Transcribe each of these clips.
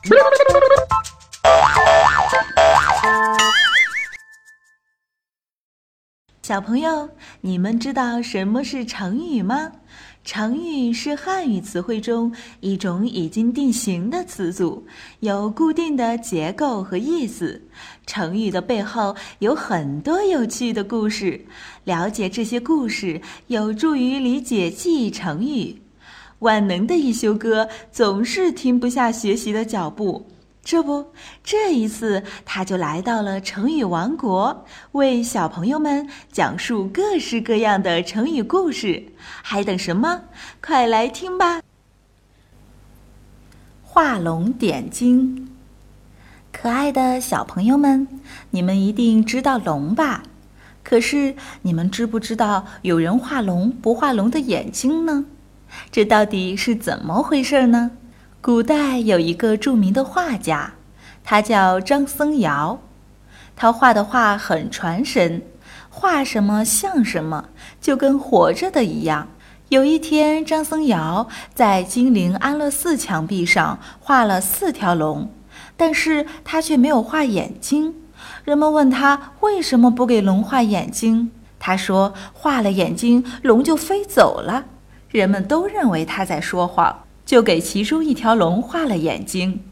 小朋友，你们知道什么是成语吗？成语是汉语词汇中一种已经定型的词组，有固定的结构和意思。成语的背后有很多有趣的故事，了解这些故事有助于理解记忆成语。万能的一休哥总是停不下学习的脚步。这不，这一次他就来到了成语王国，为小朋友们讲述各式各样的成语故事。还等什么？快来听吧！画龙点睛，可爱的小朋友们，你们一定知道龙吧？可是你们知不知道有人画龙不画龙的眼睛呢？这到底是怎么回事呢？古代有一个著名的画家，他叫张僧繇，他画的画很传神，画什么像什么，就跟活着的一样。有一天，张僧繇在金陵安乐寺墙壁上画了四条龙，但是他却没有画眼睛。人们问他为什么不给龙画眼睛，他说画了眼睛，龙就飞走了。人们都认为他在说谎。就给其中一条龙画了眼睛，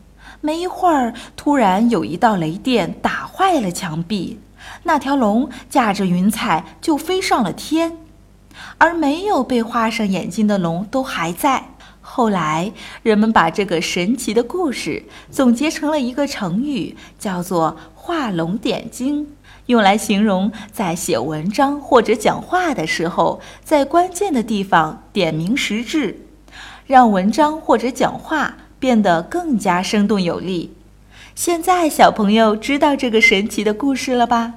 没一会儿，突然有一道雷电打坏了墙壁，那条龙驾着云彩就飞上了天，而没有被画上眼睛的龙都还在。后来，人们把这个神奇的故事总结成了一个成语，叫做“画龙点睛”，用来形容在写文章或者讲话的时候，在关键的地方点明实质。让文章或者讲话变得更加生动有力。现在小朋友知道这个神奇的故事了吧？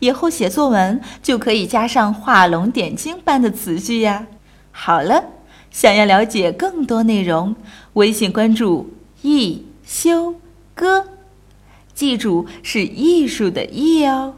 以后写作文就可以加上画龙点睛般的词句呀。好了，想要了解更多内容，微信关注“艺修哥”，记住是艺术的“艺”哦。